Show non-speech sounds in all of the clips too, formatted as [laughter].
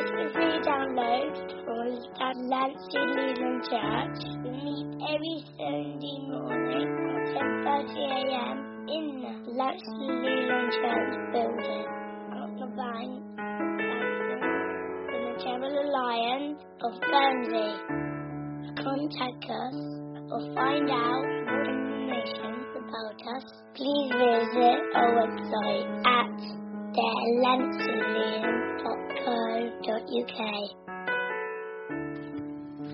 Is free download from Lancey Leland Church. We meet every Sunday morning at 10.30am in the Lancey Leland Church building. Got the bank, Lancey, in the Channel Island of Guernsey. Contact us or find out more information about us. Please visit our website at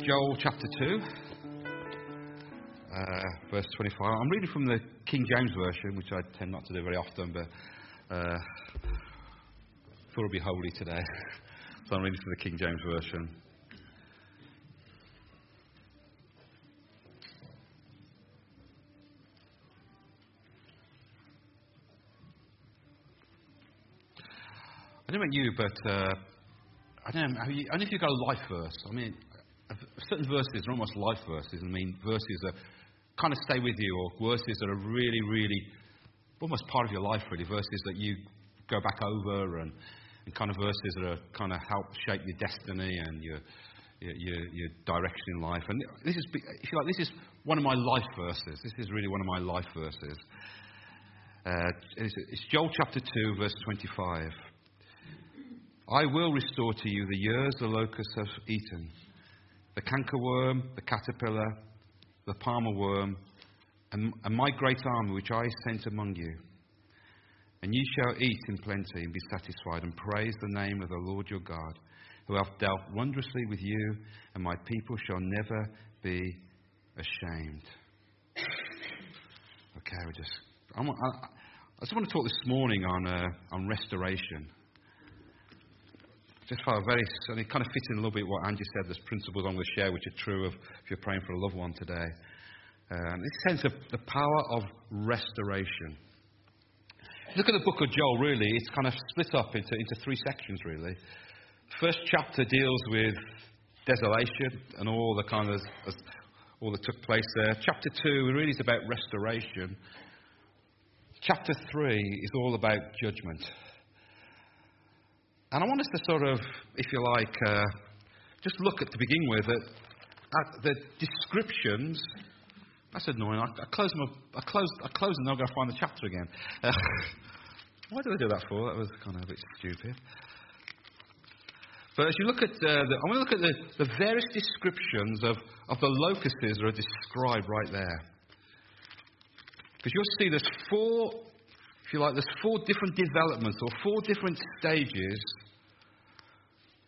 Joel chapter 2, uh, verse 25. I'm reading from the King James Version, which I tend not to do very often, but uh, thought it'd be holy today. [laughs] so I'm reading from the King James Version. I don't know about you, but uh, I don't know. You, if you've got a life verse. I mean, certain verses are almost life verses. I mean, verses that kind of stay with you, or verses that are really, really almost part of your life, really. Verses that you go back over, and, and kind of verses that are kind of help shape your destiny and your, your, your, your direction in life. And this is, if you like, this is one of my life verses. This is really one of my life verses. Uh, it's, it's Joel chapter 2, verse 25. I will restore to you the years the locusts have eaten, the cankerworm, the caterpillar, the palmer worm, and, and my great army which I sent among you. And ye shall eat in plenty and be satisfied, and praise the name of the Lord your God, who hath dealt wondrously with you, and my people shall never be ashamed. Okay, we just. I, want, I, I just want to talk this morning on, uh, on restoration just felt very, and it kind of fits in a little bit what Angie said, there's principles I'm going to share which are true of if you're praying for a loved one today. Um, this sense of the power of restoration. Look at the book of Joel, really, it's kind of split up into, into three sections, really. First chapter deals with desolation and all the kind of all that took place there. Chapter two really is about restoration. Chapter three is all about judgment. And I want us to sort of, if you like, uh, just look at to begin with at, at the descriptions. That's annoying. I, I closed my, I closed, I closed, and now going to find the chapter again. Uh, [laughs] why did I do that for? That was kind of a bit stupid. But as you look at, uh, the, I want to look at the, the various descriptions of, of the locusts that are described right there. Because you'll see there's four if you like, there's four different developments or four different stages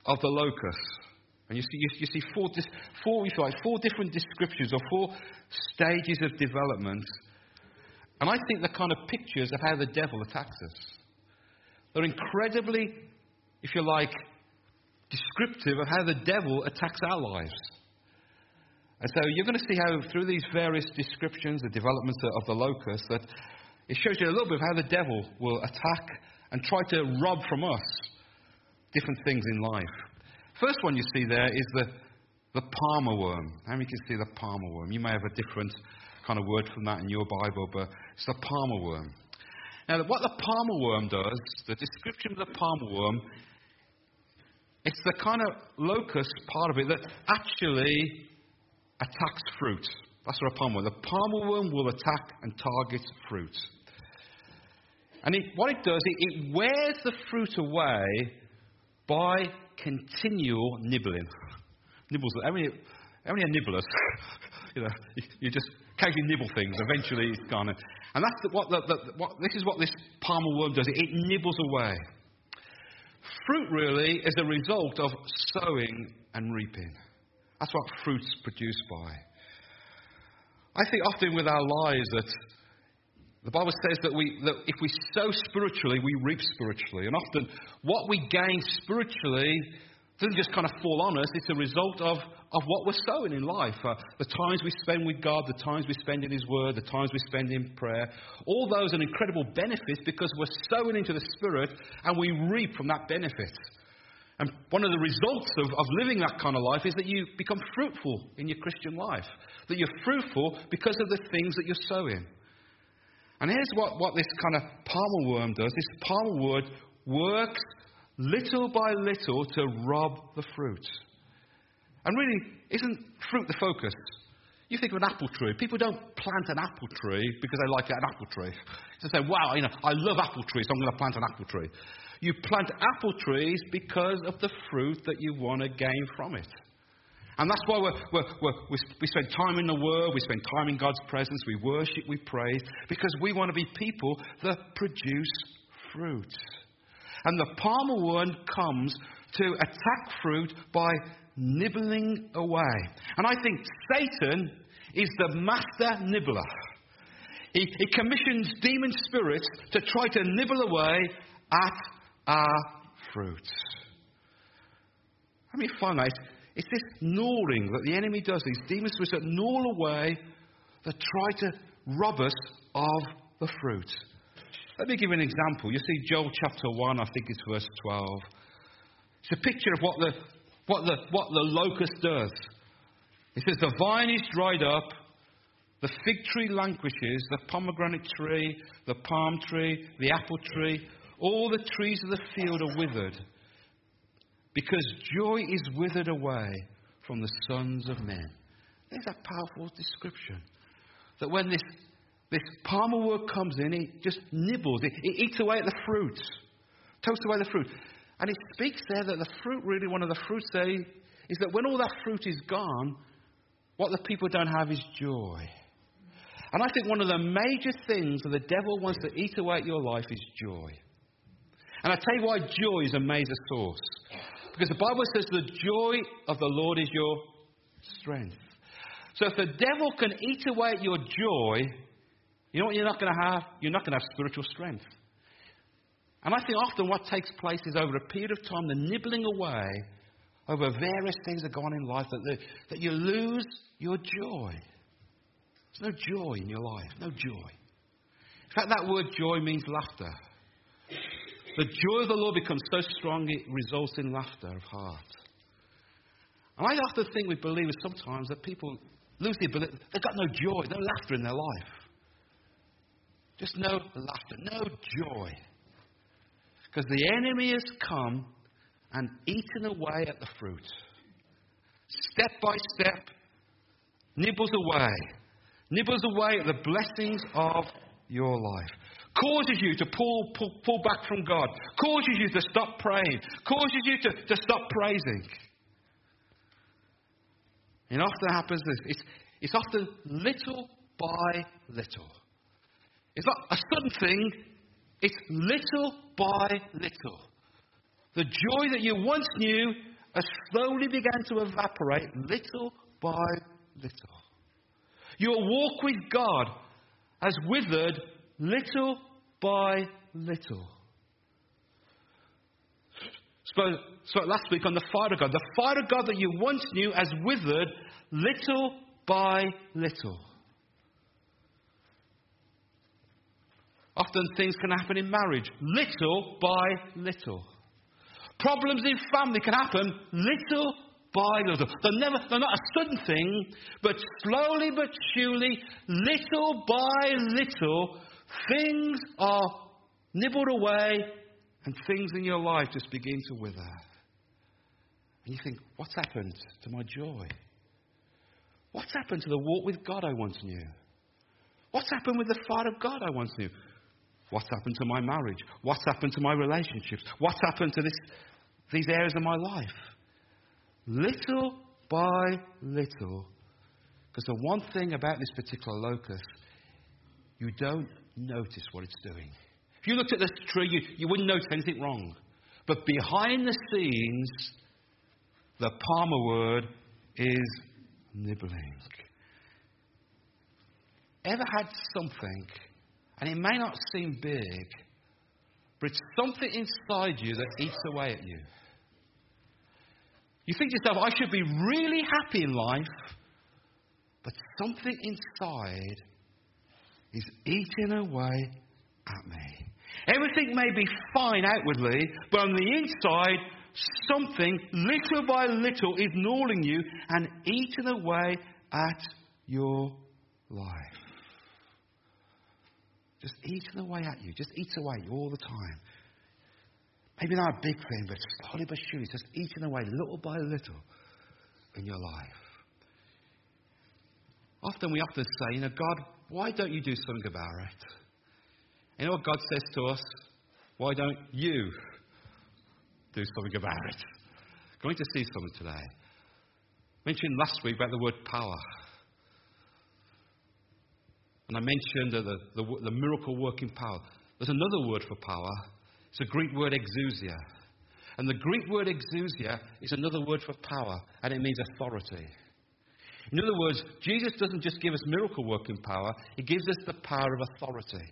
of the locust. And you see, you, see four, four, if you like, four different descriptions or four stages of development. And I think they're kind of pictures of how the devil attacks us. They're incredibly, if you like, descriptive of how the devil attacks our lives. And so you're going to see how, through these various descriptions, the developments of the locust, that it shows you a little bit of how the devil will attack and try to rob from us different things in life. First one you see there is the, the palmer worm. How many can see the palmer worm? You may have a different kind of word from that in your Bible, but it's the palmer worm. Now, what the palmer worm does, the description of the palmer worm, it's the kind of locust part of it that actually attacks fruit. That's what a palmer worm. The palmer worm will attack and target fruit. And it, what it does, it, it wears the fruit away by continual nibbling. Nibbles. How many, how many are nibblers? [laughs] you know, you, just occasionally nibble things. Eventually, it's gone. And that's what, the, the, what, this is what this palmer worm does. It, it nibbles away. Fruit really is a result of sowing and reaping. That's what fruit's produced by. I think often with our lives that the Bible says that, we, that if we sow spiritually, we reap spiritually. And often what we gain spiritually doesn't just kind of fall on us, it's a result of, of what we're sowing in life. Uh, the times we spend with God, the times we spend in His Word, the times we spend in prayer. All those are incredible benefits because we're sowing into the Spirit and we reap from that benefit. And one of the results of, of living that kind of life is that you become fruitful in your Christian life. That you're fruitful because of the things that you're sowing. And here's what, what this kind of palmer worm does this palmer worm works little by little to rob the fruit. And really, isn't fruit the focus? You think of an apple tree. People don't plant an apple tree because they like an apple tree. They say, wow, you know, I love apple trees, so I'm going to plant an apple tree. You plant apple trees because of the fruit that you want to gain from it. And that's why we're, we're, we're, we spend time in the Word, we spend time in God's presence, we worship, we praise, because we want to be people that produce fruit. And the palmer worm comes to attack fruit by nibbling away. And I think Satan is the master nibbler. He, he commissions demon spirits to try to nibble away at our fruit. I mean, fun, it's, it's this gnawing that the enemy does, these demons which gnaw away, that try to rob us of the fruit. Let me give you an example. You see Joel chapter 1, I think it's verse 12. It's a picture of what the, what the, what the locust does. It says, The vine is dried up, the fig tree languishes, the pomegranate tree, the palm tree, the apple tree, all the trees of the field are withered, because joy is withered away from the sons of men. There's a powerful description. That when this, this palmer worm comes in, it just nibbles, it, it eats away at the fruit, toasts away the fruit. And it speaks there that the fruit, really, one of the fruits there, is that when all that fruit is gone, what the people don't have is joy. And I think one of the major things that the devil wants to eat away at your life is joy. And I tell you why joy is a major source. Because the Bible says the joy of the Lord is your strength. So if the devil can eat away at your joy, you know what you're not going to have? You're not going to have spiritual strength. And I think often what takes place is over a period of time, the nibbling away over various things that go on in life, that, the, that you lose your joy. There's no joy in your life, no joy. In fact, that word joy means laughter. The joy of the Lord becomes so strong it results in laughter of heart. And I often think with believers sometimes that people lose the ability, they've got no joy, no laughter in their life. Just no laughter, no joy. Because the enemy has come and eaten away at the fruit. Step by step, nibbles away nibbles away at the blessings of your life, causes you to pull, pull, pull back from God, causes you to stop praying, causes you to, to stop praising. And often happens this it's, it's often little by little. It's not a sudden thing, it's little by little. The joy that you once knew has slowly began to evaporate little by little. Your walk with God has withered little by little. Spoke last week on the fire of God. The fire of God that you once knew has withered little by little. Often things can happen in marriage, little by little. Problems in family can happen little by little. They're, never, they're not a sudden thing, but slowly but surely, little by little, things are nibbled away and things in your life just begin to wither. And you think, what's happened to my joy? What's happened to the walk with God I once knew? What's happened with the fire of God I once knew? What's happened to my marriage? What's happened to my relationships? What's happened to this, these areas of my life? little by little. Because the one thing about this particular locust, you don't notice what it's doing. If you looked at this tree, you, you wouldn't notice anything wrong. But behind the scenes, the palmer worm is nibbling. Ever had something, and it may not seem big, but it's something inside you that eats away at you? You think to yourself, I should be really happy in life, but something inside is eating away at me. Everything may be fine outwardly, but on the inside, something little by little is gnawing you and eating away at your life. Just eating away at you, just eats away all the time. Maybe not a big thing, but slowly but surely, just eating away little by little in your life. Often we often say, you know, God, why don't you do something about it? You know what God says to us? Why don't you do something about it? Going to see something today. I mentioned last week about the word power. And I mentioned the, the, the miracle working power. There's another word for power. It's a Greek word exousia. And the Greek word exousia is another word for power, and it means authority. In other words, Jesus doesn't just give us miracle working power, He gives us the power of authority.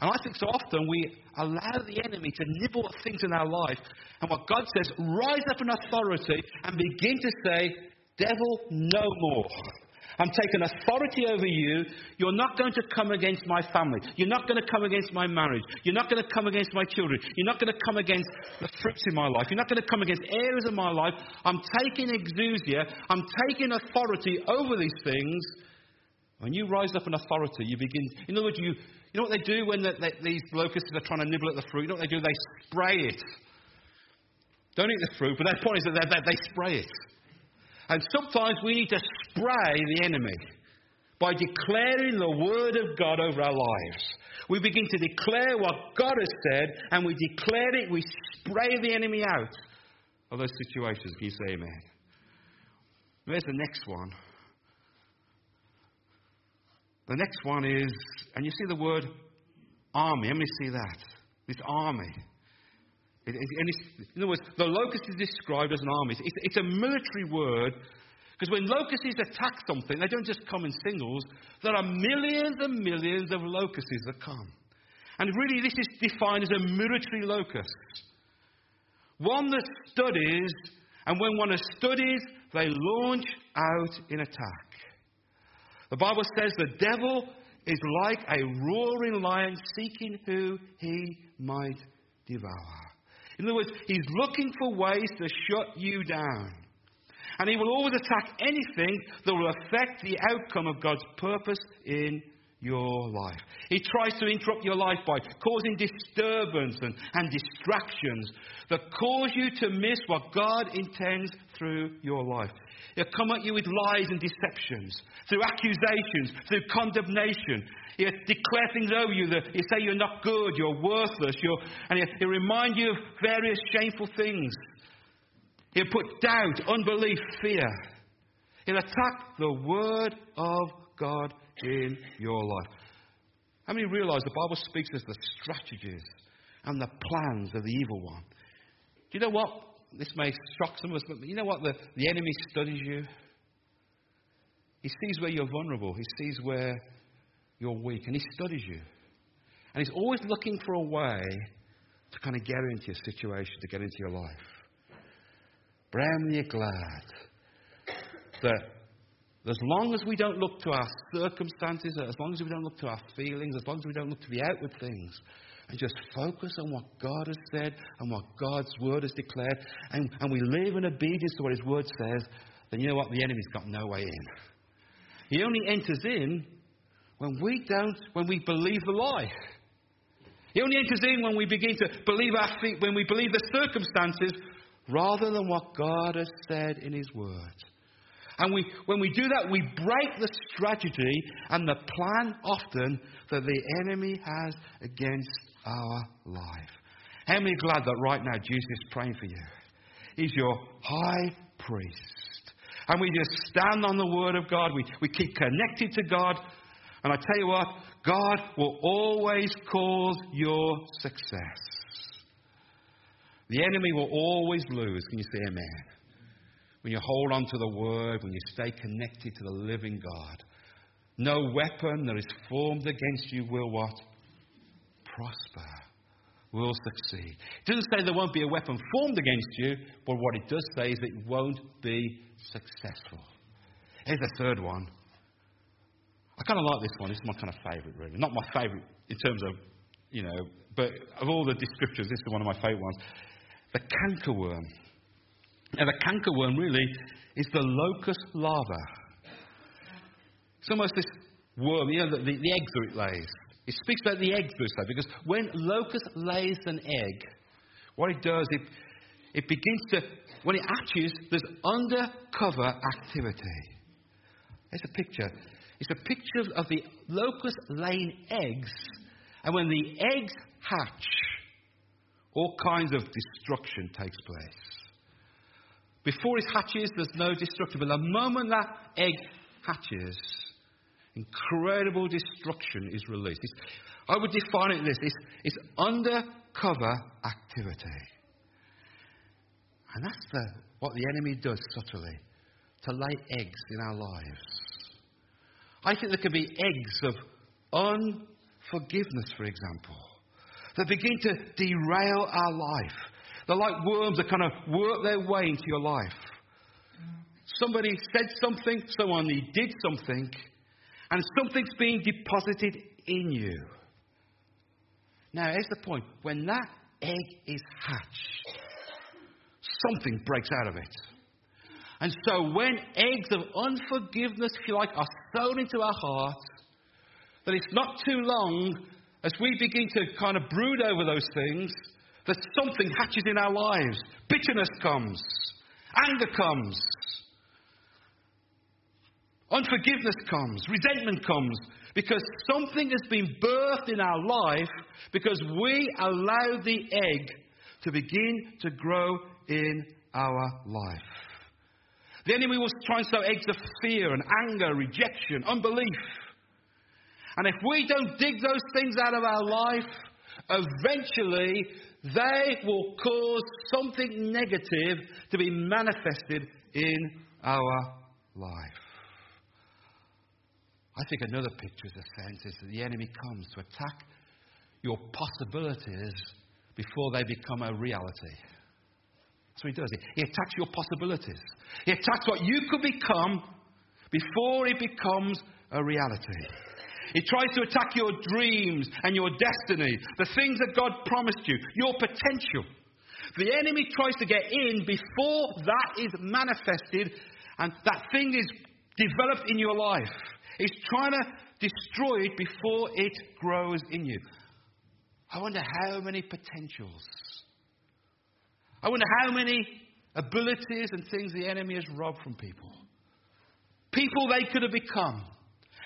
And I think so often we allow the enemy to nibble at things in our life, and what God says, rise up in authority and begin to say, Devil, no more. I'm taking authority over you. You're not going to come against my family. You're not going to come against my marriage. You're not going to come against my children. You're not going to come against the fruits in my life. You're not going to come against areas of my life. I'm taking exousia. I'm taking authority over these things. When you rise up in authority, you begin. In other words, you, you know what they do when they, they, these locusts are trying to nibble at the fruit? You know what they do? They spray it. Don't eat the fruit, but their point is that they, they spray it. And sometimes we need to spray the enemy by declaring the Word of God over our lives. We begin to declare what God has said, and we declare it, we spray the enemy out of those situations. Can you say amen? There's the next one. The next one is, and you see the word army. How many see that? This army. It, it, in other words, the locust is described as an army. It's, it's a military word because when locusts attack something, they don't just come in singles. There are millions and millions of locusts that come. And really, this is defined as a military locust. One that studies, and when one studies, they launch out in attack. The Bible says the devil is like a roaring lion seeking who he might devour. In other words, he's looking for ways to shut you down. And he will always attack anything that will affect the outcome of God's purpose in your life. He tries to interrupt your life by causing disturbance and, and distractions that cause you to miss what God intends through your life. He'll come at you with lies and deceptions, through accusations, through condemnation. He'll declare things over you that he'll say you're not good, you're worthless, you're, and he'll remind you of various shameful things. He'll put doubt, unbelief, fear. He'll attack the word of God in your life. How many realize the Bible speaks as the strategies and the plans of the evil one? Do you know what? This may shock some of us, but you know what? The, the enemy studies you. He sees where you're vulnerable. He sees where you're weak. And he studies you. And he's always looking for a way to kind of get into your situation, to get into your life. But am you glad that as long as we don't look to our circumstances, as long as we don't look to our feelings, as long as we don't look to the outward things, and just focus on what God has said and what God's word has declared, and, and we live in obedience to what His word says, then you know what? The enemy's got no way in. He only enters in when we don't, when we believe the lie. He only enters in when we begin to believe our feet, when we believe the circumstances rather than what God has said in His word. And we, when we do that, we break the strategy and the plan often that the enemy has against our life. How many glad that right now Jesus is praying for you? He's your high priest. And we just stand on the word of God. We, we keep connected to God. And I tell you what, God will always cause your success. The enemy will always lose. Can you say amen? When you hold on to the word, when you stay connected to the living God. No weapon that is formed against you will what? Prosper. Will succeed. It doesn't say there won't be a weapon formed against you, but what it does say is it won't be successful. Here's the third one. I kind of like this one. This is my kind of favourite, really. Not my favourite in terms of, you know, but of all the descriptions, this is one of my favourite ones. The cankerworm. Now, the cankerworm really is the locust larva. It's almost this worm, you know, the, the, the eggs that it lays. It speaks about the eggs lays because when locust lays an egg, what it does, it, it begins to, when it hatches, there's undercover activity. There's a picture. It's a picture of the locust laying eggs, and when the eggs hatch, all kinds of destruction takes place. Before it hatches, there's no destruction, but the moment that egg hatches, incredible destruction is released. It's, I would define it this it's, it's undercover activity. And that's the, what the enemy does subtly to lay eggs in our lives. I think there can be eggs of unforgiveness, for example, that begin to derail our life. They're like worms that kind of work their way into your life. Somebody said something, someone did something, and something's being deposited in you. Now, here's the point when that egg is hatched, something breaks out of it. And so, when eggs of unforgiveness, if you like, are sown into our hearts, that it's not too long as we begin to kind of brood over those things that something hatches in our lives. Bitterness comes, anger comes, unforgiveness comes, resentment comes, because something has been birthed in our life because we allow the egg to begin to grow in our life. The enemy will try and sow eggs of fear and anger, rejection, unbelief. And if we don't dig those things out of our life, eventually they will cause something negative to be manifested in our life. I think another picture, in a sense, is that the enemy comes to attack your possibilities before they become a reality. That's what he does. He, attacks your possibilities. He attacks what you could become before it becomes a reality. He tries to attack your dreams and your destiny, the things that God promised you, your potential. The enemy tries to get in before that is manifested and that thing is developed in your life. He's trying to destroy it before it grows in you. I wonder how many potentials. I wonder how many abilities and things the enemy has robbed from people. People they could have become.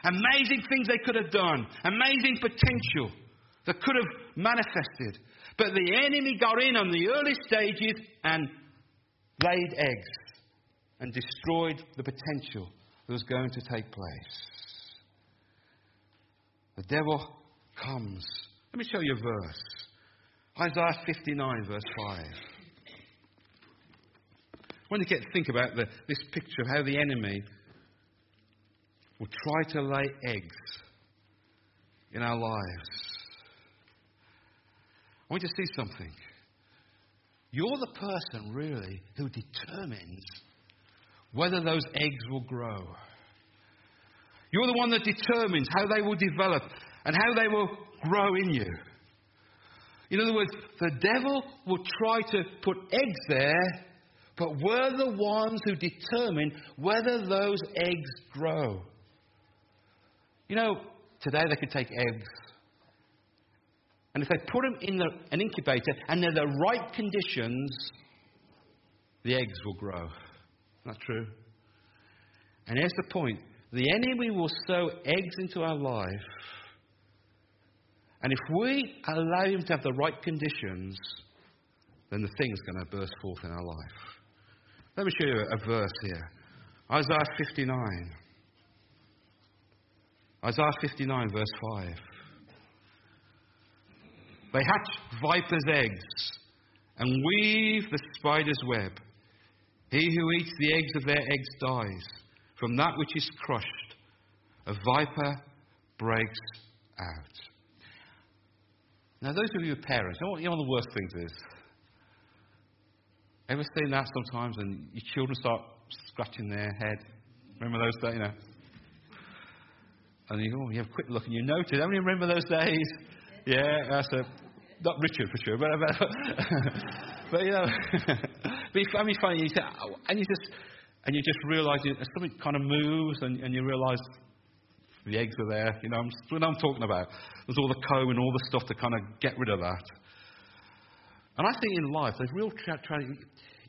Amazing things they could have done. Amazing potential that could have manifested. But the enemy got in on the early stages and laid eggs and destroyed the potential that was going to take place. The devil comes. Let me show you a verse. Isaiah 59, verse 5. I want to get to think about the, this picture of how the enemy will try to lay eggs in our lives. I want you to see something. You're the person, really, who determines whether those eggs will grow. You're the one that determines how they will develop and how they will grow in you. In other words, the devil will try to put eggs there, but we're the ones who determine whether those eggs grow. You know, today they could take eggs, and if they put them in the, an incubator and they're the right conditions, the eggs will grow. That's true. And here's the point the enemy will sow eggs into our life. And if we allow him to have the right conditions, then the thing's going to burst forth in our life. Let me show you a verse here Isaiah 59. Isaiah 59, verse 5. They hatch vipers' eggs and weave the spider's web. He who eats the eggs of their eggs dies. From that which is crushed, a viper breaks out. Now, those of you who are parents, you know what, the worst things is? Ever seen that sometimes and your children start scratching their head? Remember those days, you know? And oh, you, oh, you have a quick look and you notice. How many remember those days? Yeah, that's a, not Richard for sure, but, but, [laughs] but you know, [laughs] but you find me funny. You say, oh, and you just, and you just realise something kind of moves, and, and you realise the eggs are there. You know, I'm, what I'm talking about. There's all the comb and all the stuff to kind of get rid of that. And I think in life, there's real tra- tra-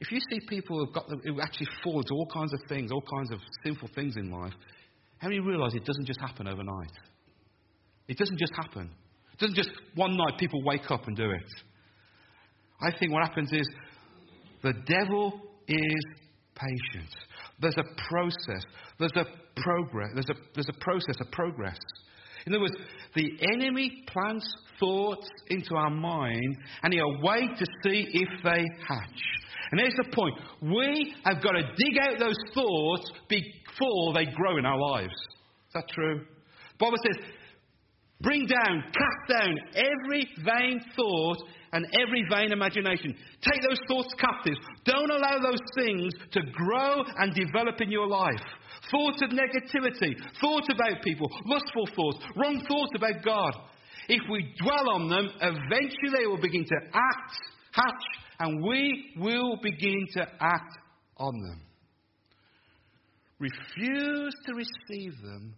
If you see people who've got them, who actually fall into all kinds of things, all kinds of sinful things in life, how many realize it doesn't just happen overnight? It doesn't just happen. It doesn't just one night people wake up and do it. I think what happens is the devil is patient. There's a process. There's a progress. There's a, there's a process, a progress. In other words, the enemy plants thoughts into our mind and he'll wait to see if they hatch. And here's the point we have got to dig out those thoughts before they grow in our lives. Is that true? Bible says, bring down, cast down every vain thought and every vain imagination. Take those thoughts captive. Don't allow those things to grow and develop in your life. Thoughts of negativity, thoughts about people, lustful thoughts, wrong thoughts about God. If we dwell on them, eventually they will begin to act, hatch, and we will begin to act on them. Refuse to receive them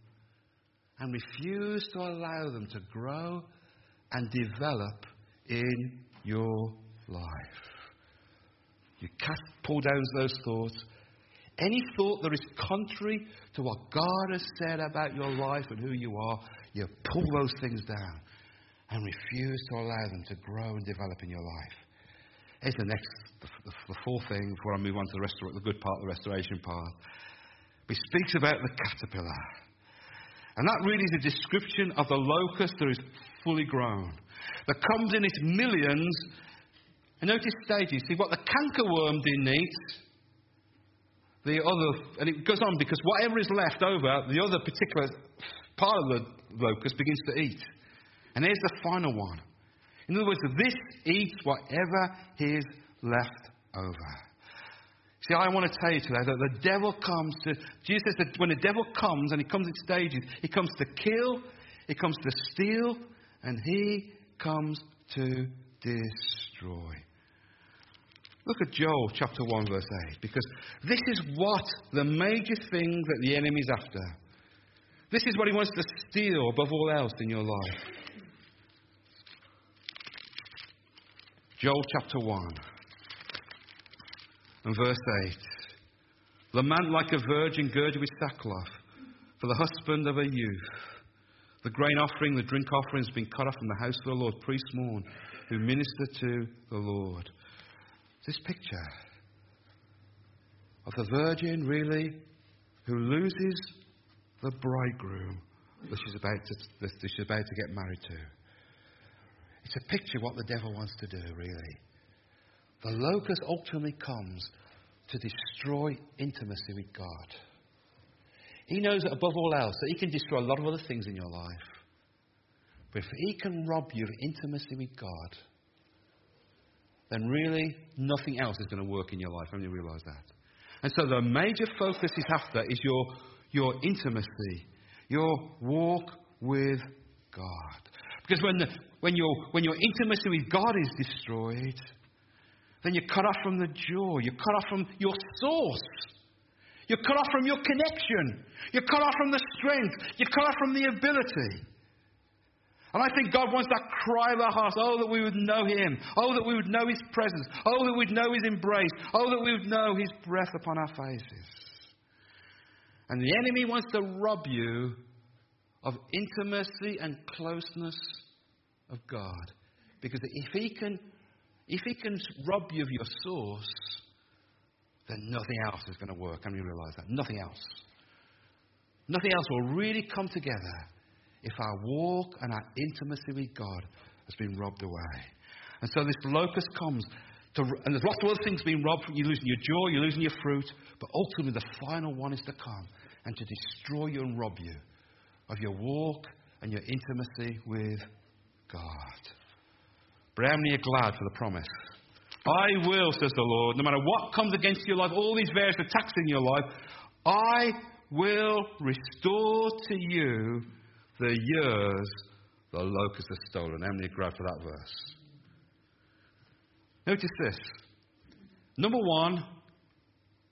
and refuse to allow them to grow and develop in your life. You cast, pull down those thoughts. Any thought that is contrary to what God has said about your life and who you are, you pull those things down and refuse to allow them to grow and develop in your life. Here's the next, the, the, the fourth thing before I move on to the, restor- the good part, the restoration part. He speaks about the caterpillar. And that really is a description of the locust that is fully grown, that comes in its millions. And notice stages. See, what the cankerworm didn't eat, the other, and it goes on because whatever is left over, the other particular part of the locust begins to eat. And here's the final one. In other words, this eats whatever is left over. See, I want to tell you today that the devil comes to, Jesus says that when the devil comes, and he comes in stages, he comes to kill, he comes to steal, and he comes to destroy. Look at Joel chapter 1, verse 8, because this is what the major thing that the enemy's after. This is what he wants to steal above all else in your life. Joel chapter 1 and verse 8. Lament like a virgin girded with sackcloth for the husband of a youth. The grain offering, the drink offering has been cut off from the house of the Lord. Priests mourn who minister to the Lord. This picture of the virgin, really, who loses the bridegroom that she's about to, that she's about to get married to. It's a picture of what the devil wants to do, really. The locust ultimately comes to destroy intimacy with God. He knows that above all else that he can destroy a lot of other things in your life. But if he can rob you of intimacy with God, then really nothing else is going to work in your life. When you realize that. And so the major focus he's after is your, your intimacy, your walk with God. Because when, the, when, your, when your intimacy with God is destroyed, then you're cut off from the joy. You're cut off from your source. You're cut off from your connection. You're cut off from the strength. You're cut off from the ability. And I think God wants that cry of our hearts. Oh, that we would know Him. Oh, that we would know His presence. Oh, that we'd know His embrace. Oh, that we would know His breath upon our faces. And the enemy wants to rob you of intimacy and closeness of God. Because if he can, if he can rob you of your source, then nothing else is going to work. And you realize that? Nothing else. Nothing else will really come together if our walk and our intimacy with God has been robbed away. And so this locust comes, to, and there's lots of other things being robbed. You're losing your joy, you're losing your fruit, but ultimately the final one is to come and to destroy you and rob you of your walk and your intimacy with God. Many are glad for the promise? I will, says the Lord, no matter what comes against your life, all these various attacks in your life, I will restore to you the years the locust has stolen. Are glad for that verse? Notice this. Number one,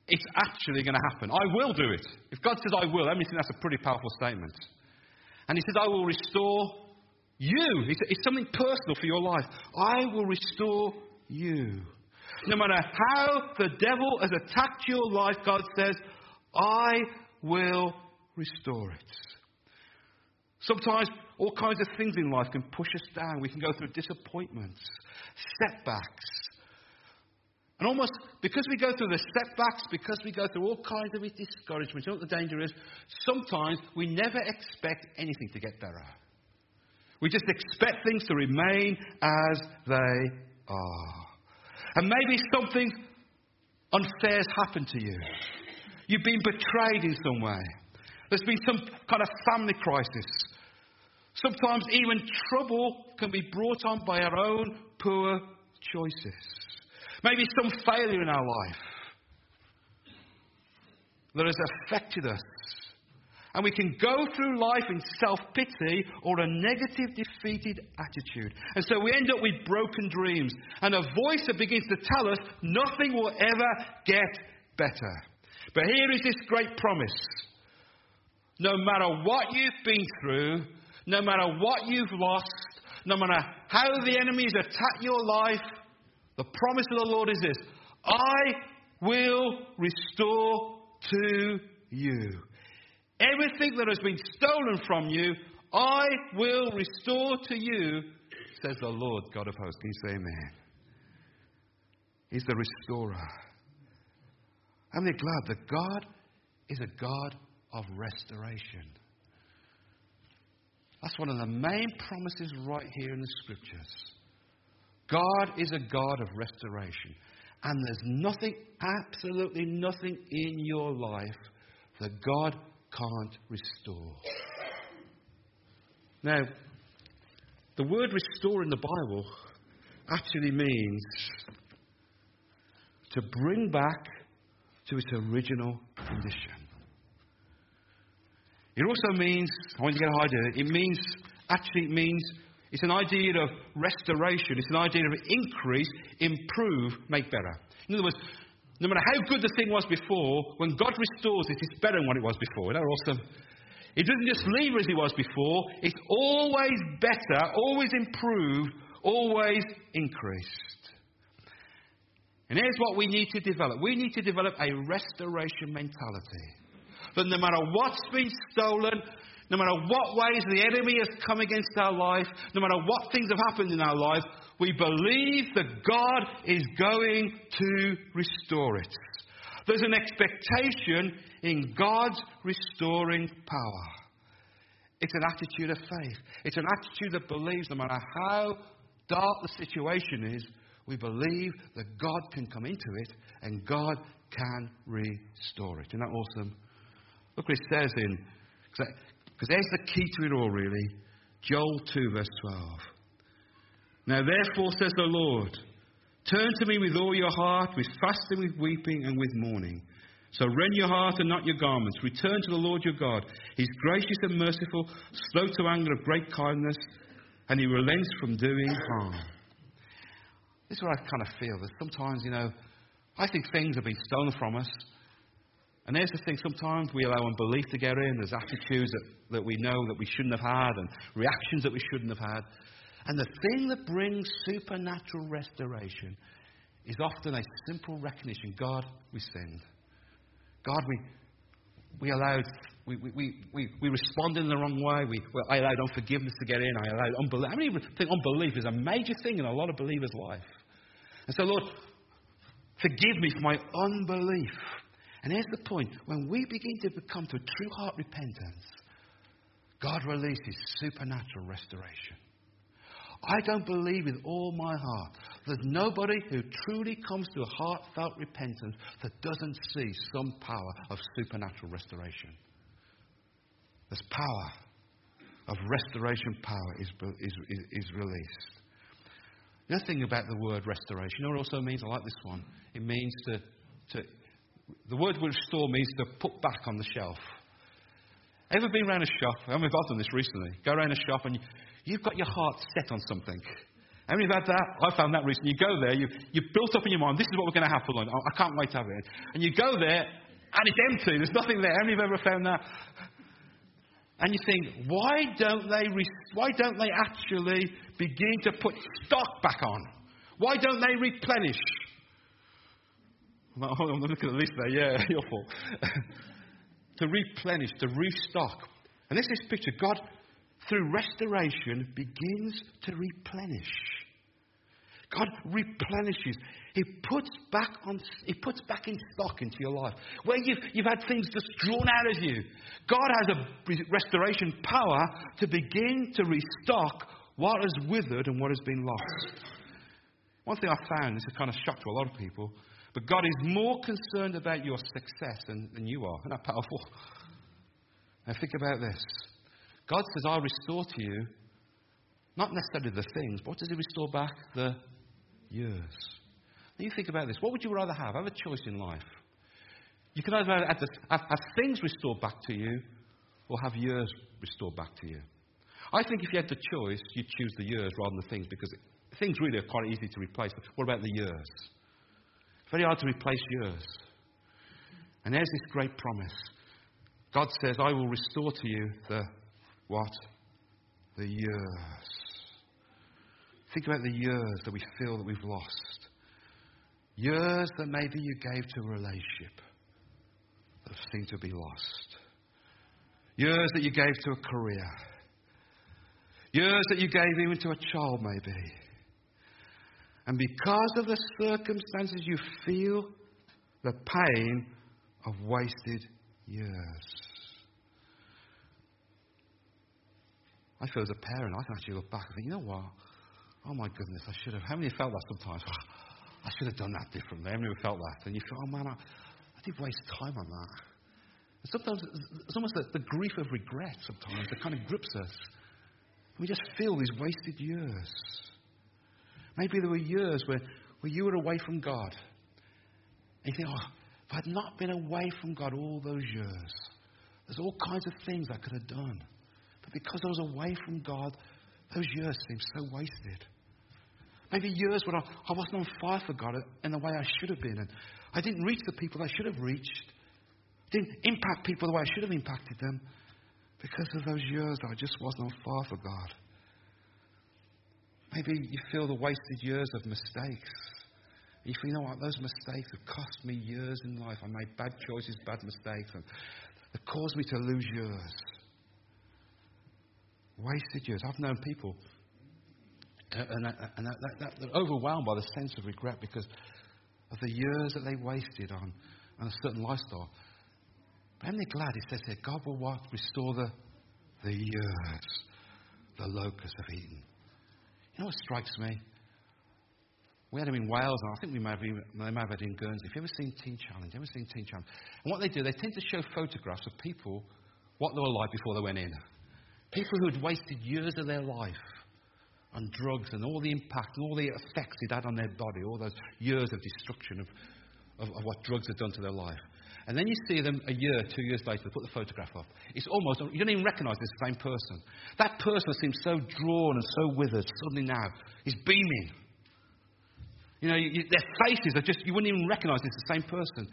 it's actually going to happen. I will do it. If God says I will, I mean, that's a pretty powerful statement. And He says, I will restore you. It's, it's something personal for your life. I will restore you. No matter how the devil has attacked your life, God says, I will restore it. Sometimes all kinds of things in life can push us down. We can go through disappointments, setbacks. And almost because we go through the setbacks, because we go through all kinds of discouragements, you know what the danger is? Sometimes we never expect anything to get better. We just expect things to remain as they are. And maybe something unfair has happened to you. You've been betrayed in some way. There's been some kind of family crisis. Sometimes even trouble can be brought on by our own poor choices. Maybe some failure in our life that has affected us and we can go through life in self pity or a negative, defeated attitude. And so we end up with broken dreams and a voice that begins to tell us nothing will ever get better. But here is this great promise no matter what you've been through, no matter what you've lost, no matter how the enemies attack your life, the promise of the Lord is this I will restore to you. Everything that has been stolen from you, I will restore to you, says the Lord God of hosts. Can you say amen? He's the restorer. I'm glad that God is a God of restoration. That's one of the main promises right here in the scriptures. God is a God of restoration. And there's nothing, absolutely nothing in your life that God can't restore. Now, the word restore in the Bible actually means to bring back to its original condition. It also means, I want you to get an idea, it means, actually, it means, it's an idea of restoration, it's an idea of increase, improve, make better. In other words, no matter how good the thing was before, when God restores it, it's better than what it was before. Isn't that awesome? It doesn't just leave as it was before, it's always better, always improved, always increased. And here's what we need to develop we need to develop a restoration mentality. That no matter what's been stolen, no matter what ways the enemy has come against our life, no matter what things have happened in our life, we believe that God is going to restore it. There's an expectation in God's restoring power. It's an attitude of faith. It's an attitude that believes no matter how dark the situation is, we believe that God can come into it and God can restore it. Isn't that awesome? Look what it says in, because there's the key to it all, really. Joel 2, verse 12. Now, therefore, says the Lord, turn to me with all your heart, with fasting, with weeping, and with mourning. So rend your heart and not your garments. Return to the Lord your God. He's gracious and merciful, slow to anger, of great kindness, and he relents from doing harm. This is what I kind of feel. That sometimes, you know, I think things have been stolen from us. And there's the thing, sometimes we allow unbelief to get in. There's attitudes that, that we know that we shouldn't have had and reactions that we shouldn't have had. And the thing that brings supernatural restoration is often a simple recognition God, we sinned. God, we, we allowed, we, we, we, we responded in the wrong way. We, well, I allowed unforgiveness to get in. I allowed unbelief. I mean, think unbelief is a major thing in a lot of believers' life. And so, Lord, forgive me for my unbelief. And here's the point when we begin to come to true heart repentance, God releases supernatural restoration. I don't believe with all my heart that nobody who truly comes to a heartfelt repentance that doesn't see some power of supernatural restoration. This power of restoration power is, is, is released. The thing about the word restoration, it also means? I like this one. It means to, to the word restore means to put back on the shelf. Ever been around a shop? I mean, I've done this recently. Go around a shop and you, have got your heart set on something. How many have had that? I found that recently. You go there, you, you've built up in your mind, this is what we're going to have for lunch. I can't wait to have it. And you go there, and it's empty. There's nothing there. How many have ever found that? And you think, why don't they, why don't they actually begin to put stock back on? Why don't they replenish? I'm looking at this there. Yeah, [laughs] your fault. [laughs] to replenish, to restock. And this is picture. God, through restoration, begins to replenish. God replenishes. He puts back on, He puts back in stock into your life. Where you've, you've had things just drawn out of you. God has a restoration power to begin to restock what has withered and what has been lost. One thing I found, this is kind of shock to a lot of people, but God is more concerned about your success than, than you are. Isn't that powerful? Now think about this. God says, I'll restore to you, not necessarily the things, but what does He restore back? The years. Now you think about this. What would you rather have? Have a choice in life. You can either have, have, have things restored back to you or have years restored back to you. I think if you had the choice, you'd choose the years rather than the things because things really are quite easy to replace. But what about the years? Very hard to replace years. And there's this great promise. God says, I will restore to you the what? The years. Think about the years that we feel that we've lost. Years that maybe you gave to a relationship that seem to be lost. Years that you gave to a career. Years that you gave even to a child, maybe. And because of the circumstances, you feel the pain of wasted years. I feel as a parent, I can actually look back and think, you know what? Oh my goodness, I should have. How many felt that sometimes? Ah, I should have done that differently. How many felt that? And you feel, oh man, I, I did waste time on that. And sometimes it's almost the, the grief of regret sometimes that kind of grips us. We just feel these wasted years. Maybe there were years where, where you were away from God. And you think, oh, if I'd not been away from God all those years, there's all kinds of things I could have done. But because I was away from God, those years seemed so wasted. Maybe years when I, I wasn't on fire for God in the way I should have been. And I didn't reach the people I should have reached. Didn't impact people the way I should have impacted them because of those years I just wasn't on fire for God. Maybe you feel the wasted years of mistakes. You feel, you know what, those mistakes have cost me years in life. I made bad choices, bad mistakes, and they caused me to lose years. Wasted years. I've known people and, and, and that, that, that, overwhelmed by the sense of regret because of the years that they wasted on, on a certain lifestyle. But am they glad? He says here, God will what? Restore the, the years the locusts have eaten. You know what strikes me? We had them in Wales, and I think we may have, even, they may have had in Guernsey. Have you ever seen Teen Challenge? Ever seen Teen Challenge? And what they do, they tend to show photographs of people, what they were like before they went in. People who had wasted years of their life on drugs and all the impact and all the effects it had on their body, all those years of destruction of, of, of what drugs had done to their life. And then you see them a year, two years later, they put the photograph up. It's almost, you don't even recognize the same person. That person seems so drawn and so withered. Suddenly now, he's beaming. You know, you, their faces are just, you wouldn't even recognize it's the same person.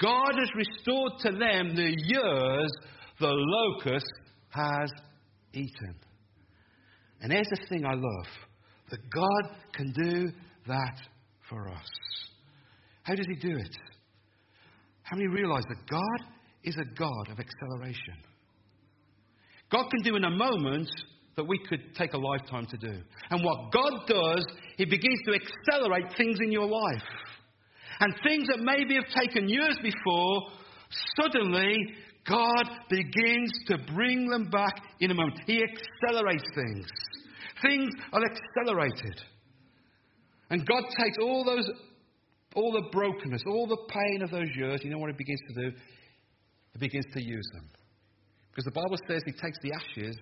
God has restored to them the years the locust has eaten. And here's the thing I love that God can do that for us. How does He do it? How many realize that God is a God of acceleration? God can do in a moment that we could take a lifetime to do. And what God does, He begins to accelerate things in your life. And things that maybe have taken years before, suddenly God begins to bring them back in a moment. He accelerates things. Things are accelerated. And God takes all those all the brokenness, all the pain of those years, you know what He begins to do? He begins to use them. Because the Bible says He takes the ashes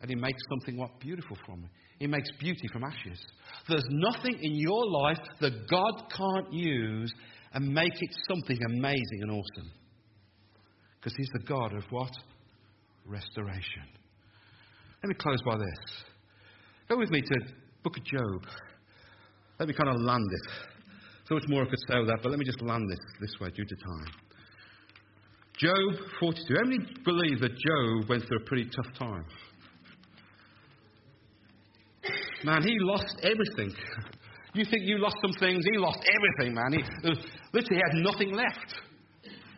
and He makes something what beautiful from it. He makes beauty from ashes. There's nothing in your life that God can't use and make it something amazing and awesome. Because He's the God of what? Restoration. Let me close by this. Go with me to book of Job. Let me kind of land it. So much more I could say with that, but let me just land this this way due to time. Job 42. How many believe that Job went through a pretty tough time? Man, he lost everything. You think you lost some things? He lost everything, man. He was, literally had nothing left.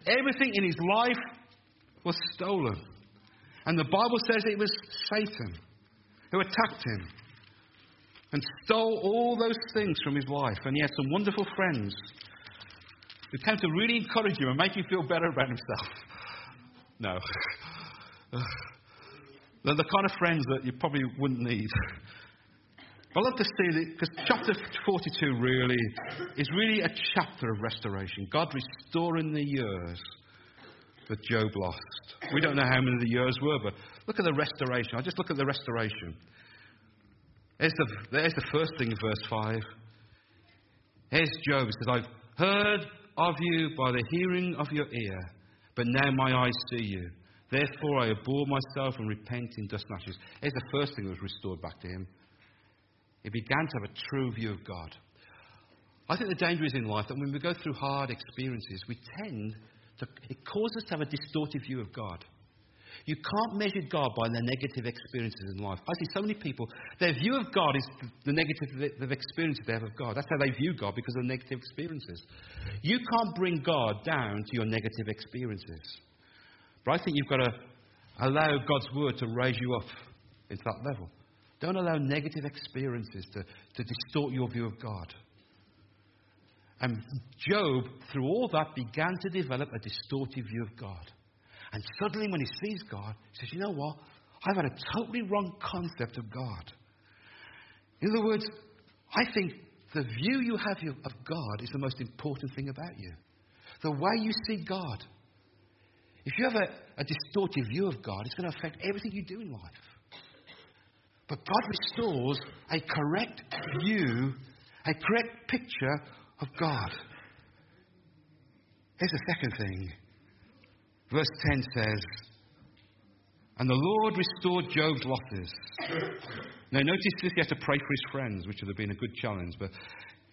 Everything in his life was stolen. And the Bible says it was Satan who attacked him and stole all those things from his life. And he had some wonderful friends who came to really encourage him and make him feel better about himself. No. [laughs] They're the kind of friends that you probably wouldn't need. I love to see that because chapter 42 really is really a chapter of restoration. God restoring the years that Job lost. We don't know how many the years were, but look at the restoration. I just look at the restoration. There's the, there's the first thing in verse 5. Here's Job. He says, I've heard of you by the hearing of your ear, but now my eyes see you. Therefore I abhor myself and repent in dust and ashes. Here's the first thing that was restored back to him. He began to have a true view of God. I think the danger is in life that when we go through hard experiences, we tend to, it causes us to have a distorted view of God. You can't measure God by their negative experiences in life. I see so many people, their view of God is the negative the experiences they have of God. That's how they view God because of negative experiences. You can't bring God down to your negative experiences. But I think you've got to allow God's word to raise you up into that level. Don't allow negative experiences to, to distort your view of God. And Job, through all that, began to develop a distorted view of God. And suddenly, when he sees God, he says, You know what? I've had a totally wrong concept of God. In other words, I think the view you have of God is the most important thing about you. The way you see God. If you have a, a distorted view of God, it's going to affect everything you do in life. But God restores a correct view, a correct picture of God. Here's the second thing. Verse 10 says, And the Lord restored Job's losses. now, notice this, he had to pray for his friends, which would have been a good challenge. But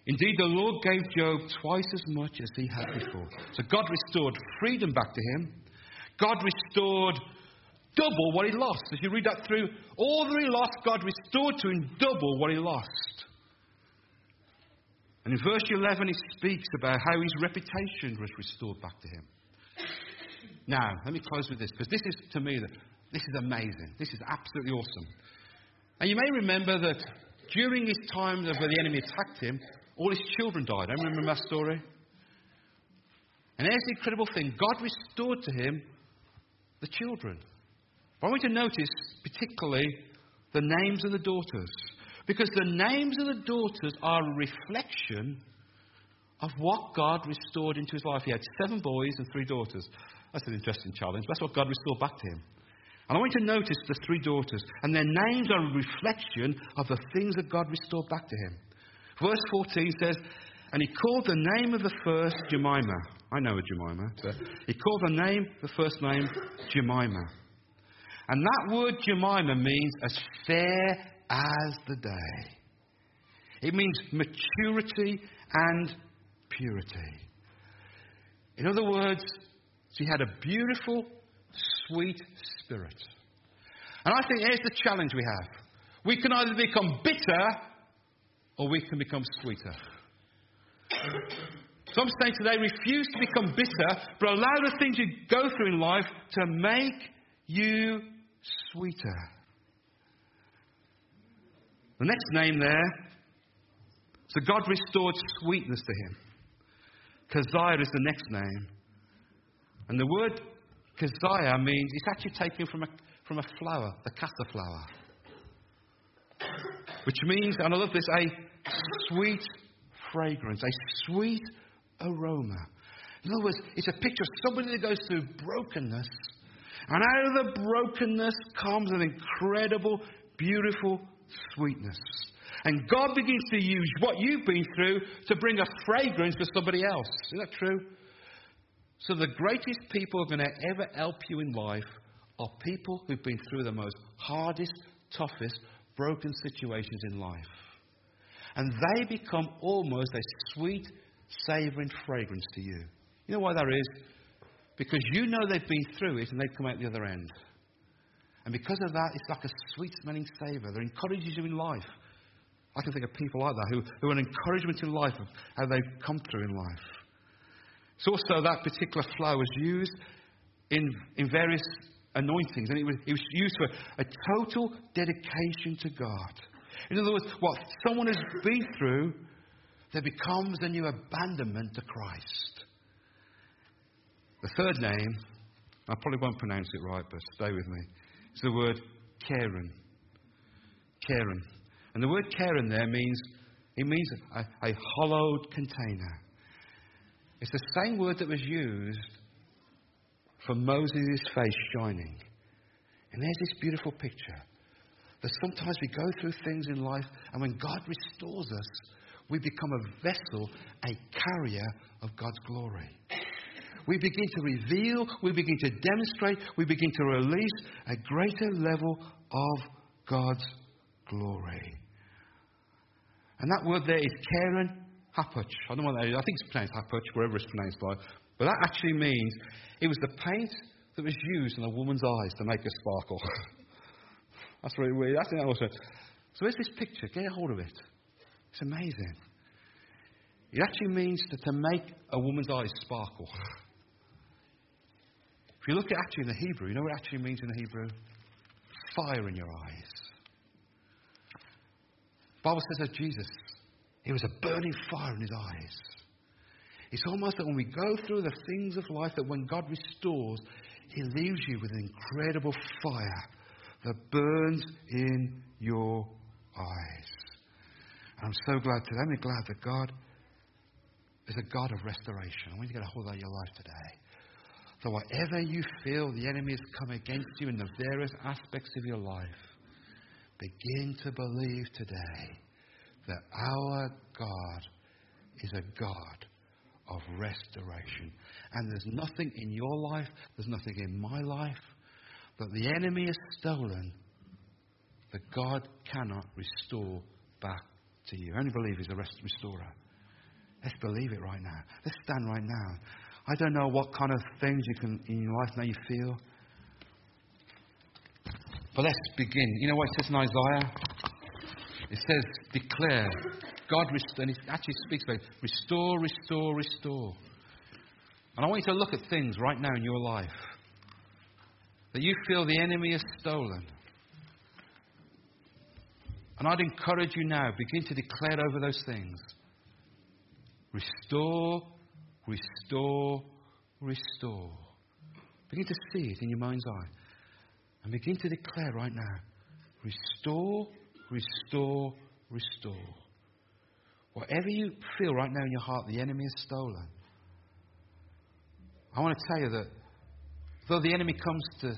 indeed, the Lord gave Job twice as much as he had before. So God restored freedom back to him. God restored double what he lost. As you read that through, all that he lost, God restored to him double what he lost. And in verse 11, he speaks about how his reputation was restored back to him. Now, let me close with this, because this is, to me, this is amazing. This is absolutely awesome. And you may remember that during his time where the enemy attacked him, all his children died. I remember that story. And there's the incredible thing God restored to him the children. I want you to notice, particularly, the names of the daughters. Because the names of the daughters are a reflection of what God restored into his life. He had seven boys and three daughters. That's an interesting challenge. That's what God restored back to him. And I want you to notice the three daughters, and their names are a reflection of the things that God restored back to him. Verse 14 says, And he called the name of the first Jemima. I know a Jemima. So he called the name, the first name, Jemimah. And that word Jemima means as fair as the day. It means maturity and purity. In other words, she had a beautiful, sweet spirit. And I think here's the challenge we have we can either become bitter or we can become sweeter. Some say today refuse to become bitter, but allow the things you go through in life to make you sweeter. The next name there, so God restored sweetness to him. Keziah is the next name. And the word Keziah means, it's actually taken from a, from a flower, the castor flower. Which means, and I love this, a sweet fragrance, a sweet aroma. In other words, it's a picture of somebody that goes through brokenness and out of the brokenness comes an incredible, beautiful sweetness. And God begins to use what you've been through to bring a fragrance to somebody else. Is that true? So, the greatest people who are going to ever help you in life are people who've been through the most hardest, toughest, broken situations in life. And they become almost a sweet, savouring fragrance to you. You know why that is? Because you know they've been through it and they've come out the other end. And because of that, it's like a sweet smelling savour that encourages you in life. I can think of people like that who, who are an encouragement in life of how they've come through in life. It's also that particular flow was used in, in various anointings, and it was, it was used for a total dedication to God. In other words, what someone has been through, there becomes a new abandonment to Christ. The third name, I probably won't pronounce it right, but stay with me. It's the word Karen. Karen. And the word Karen there means, it means a, a hollowed container. It's the same word that was used for Moses' face shining. And there's this beautiful picture that sometimes we go through things in life, and when God restores us, we become a vessel, a carrier of God's glory. We begin to reveal, we begin to demonstrate, we begin to release a greater level of God's glory. And that word there is Karen Hapuch. I don't know what that is. I think it's pronounced Hapuch, wherever it's pronounced by. But that actually means it was the paint that was used in a woman's eyes to make her sparkle. [laughs] That's really weird. That's also. So there's this picture. Get a hold of it. It's amazing. It actually means to, to make a woman's eyes sparkle. [laughs] If you look at actually in the Hebrew, you know what actually means in the Hebrew? Fire in your eyes. The Bible says that Jesus, he was a burning fire in his eyes. It's almost that when we go through the things of life, that when God restores, he leaves you with an incredible fire that burns in your eyes. And I'm so glad today. I'm glad that God is a God of restoration. I want you to get a hold of your life today. So whatever you feel the enemy has come against you in the various aspects of your life, begin to believe today that our God is a God of restoration. And there's nothing in your life, there's nothing in my life that the enemy has stolen that God cannot restore back to you. Only believe He's a rest restorer. Let's believe it right now. Let's stand right now. I don't know what kind of things you can in your life now you feel. But let's begin. You know what it says in Isaiah? It says, declare. God, rest- and it actually speaks about restore, restore, restore. And I want you to look at things right now in your life that you feel the enemy has stolen. And I'd encourage you now, begin to declare over those things. Restore, restore, restore. Begin to see it in your mind's eye. And begin to declare right now restore, restore, restore. Whatever you feel right now in your heart the enemy has stolen, I want to tell you that though the enemy comes to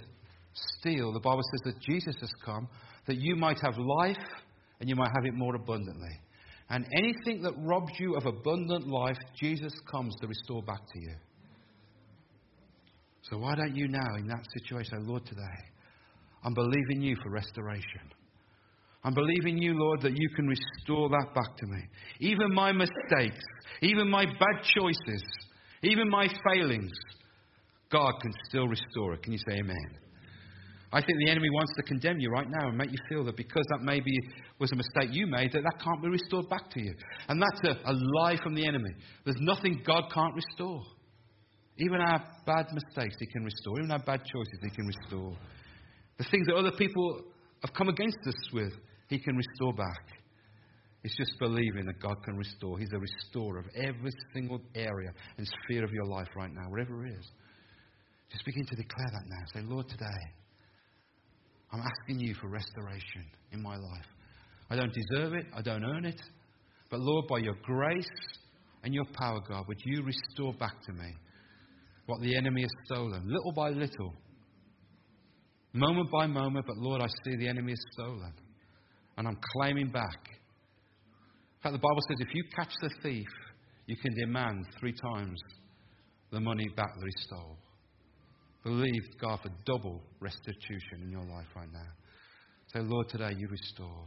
steal, the Bible says that Jesus has come that you might have life and you might have it more abundantly. And anything that robs you of abundant life, Jesus comes to restore back to you. So why don't you now, in that situation, Lord, today, I'm believing you for restoration. I'm believing you, Lord, that you can restore that back to me. Even my mistakes, even my bad choices, even my failings, God can still restore it. Can you say amen? I think the enemy wants to condemn you right now and make you feel that because that maybe was a mistake you made, that that can't be restored back to you. And that's a, a lie from the enemy. There's nothing God can't restore. Even our bad mistakes, He can restore. Even our bad choices, He can restore. The things that other people have come against us with, He can restore back. It's just believing that God can restore. He's a restorer of every single area and sphere of your life right now, wherever it is. Just begin to declare that now. Say, Lord, today, I'm asking you for restoration in my life. I don't deserve it, I don't earn it. But Lord, by your grace and your power, God, would you restore back to me what the enemy has stolen, little by little, moment by moment. But Lord, I see the enemy has stolen, and I'm claiming back. In fact, the Bible says if you catch the thief, you can demand three times the money back that he stole. Believe God for double restitution in your life right now. Say, Lord, today you restore.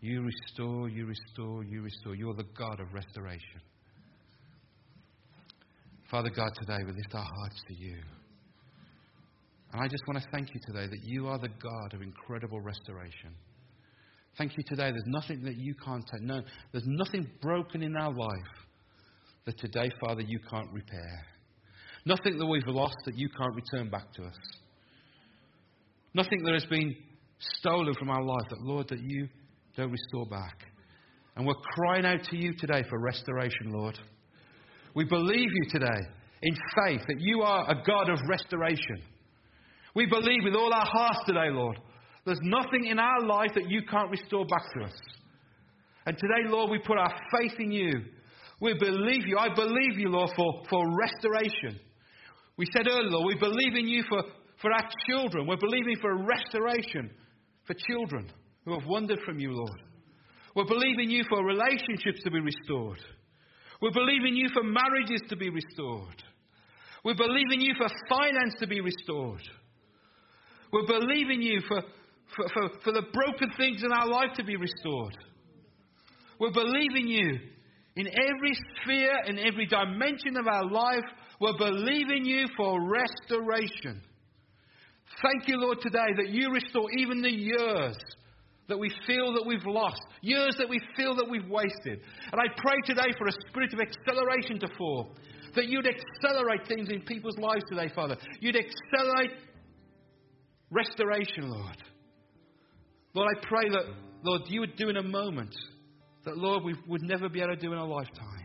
You restore, you restore, you restore. You're the God of restoration. Father God, today we lift our hearts to you. And I just want to thank you today that you are the God of incredible restoration. Thank you today. There's nothing that you can't take. No, there's nothing broken in our life that today, Father, you can't repair. Nothing that we've lost that you can't return back to us. Nothing that has been stolen from our life that, Lord, that you don't restore back. And we're crying out to you today for restoration, Lord. We believe you today in faith that you are a God of restoration. We believe with all our hearts today, Lord. There's nothing in our life that you can't restore back to us. And today, Lord, we put our faith in you. We believe you. I believe you, Lord, for, for restoration. We said earlier, Lord, we believe in you for, for our children. We're believing for restoration for children who have wandered from you, Lord. We're believing you for relationships to be restored. We're believing you for marriages to be restored. We're believing you for finance to be restored. We're believing you for, for, for, for the broken things in our life to be restored. We're believing you in every sphere, in every dimension of our life. We're believing you for restoration. Thank you, Lord, today that you restore even the years that we feel that we've lost, years that we feel that we've wasted. And I pray today for a spirit of acceleration to fall, that you'd accelerate things in people's lives today, Father. You'd accelerate restoration, Lord. Lord, I pray that, Lord, you would do in a moment that, Lord, we would never be able to do in a lifetime.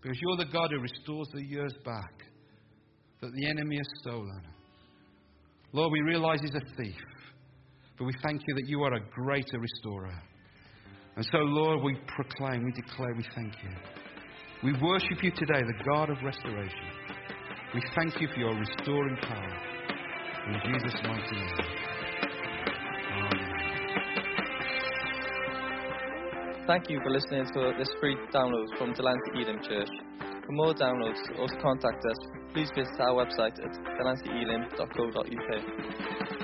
Because you're the God who restores the years back that the enemy has stolen. Lord, we realize he's a thief. But we thank you that you are a greater restorer. And so, Lord, we proclaim, we declare, we thank you. We worship you today, the God of restoration. We thank you for your restoring power. In Jesus' mighty name. Thank you for listening to this free download from Delancey Elim Church. For more downloads or to contact us, please visit our website at delanceyelim.co.uk.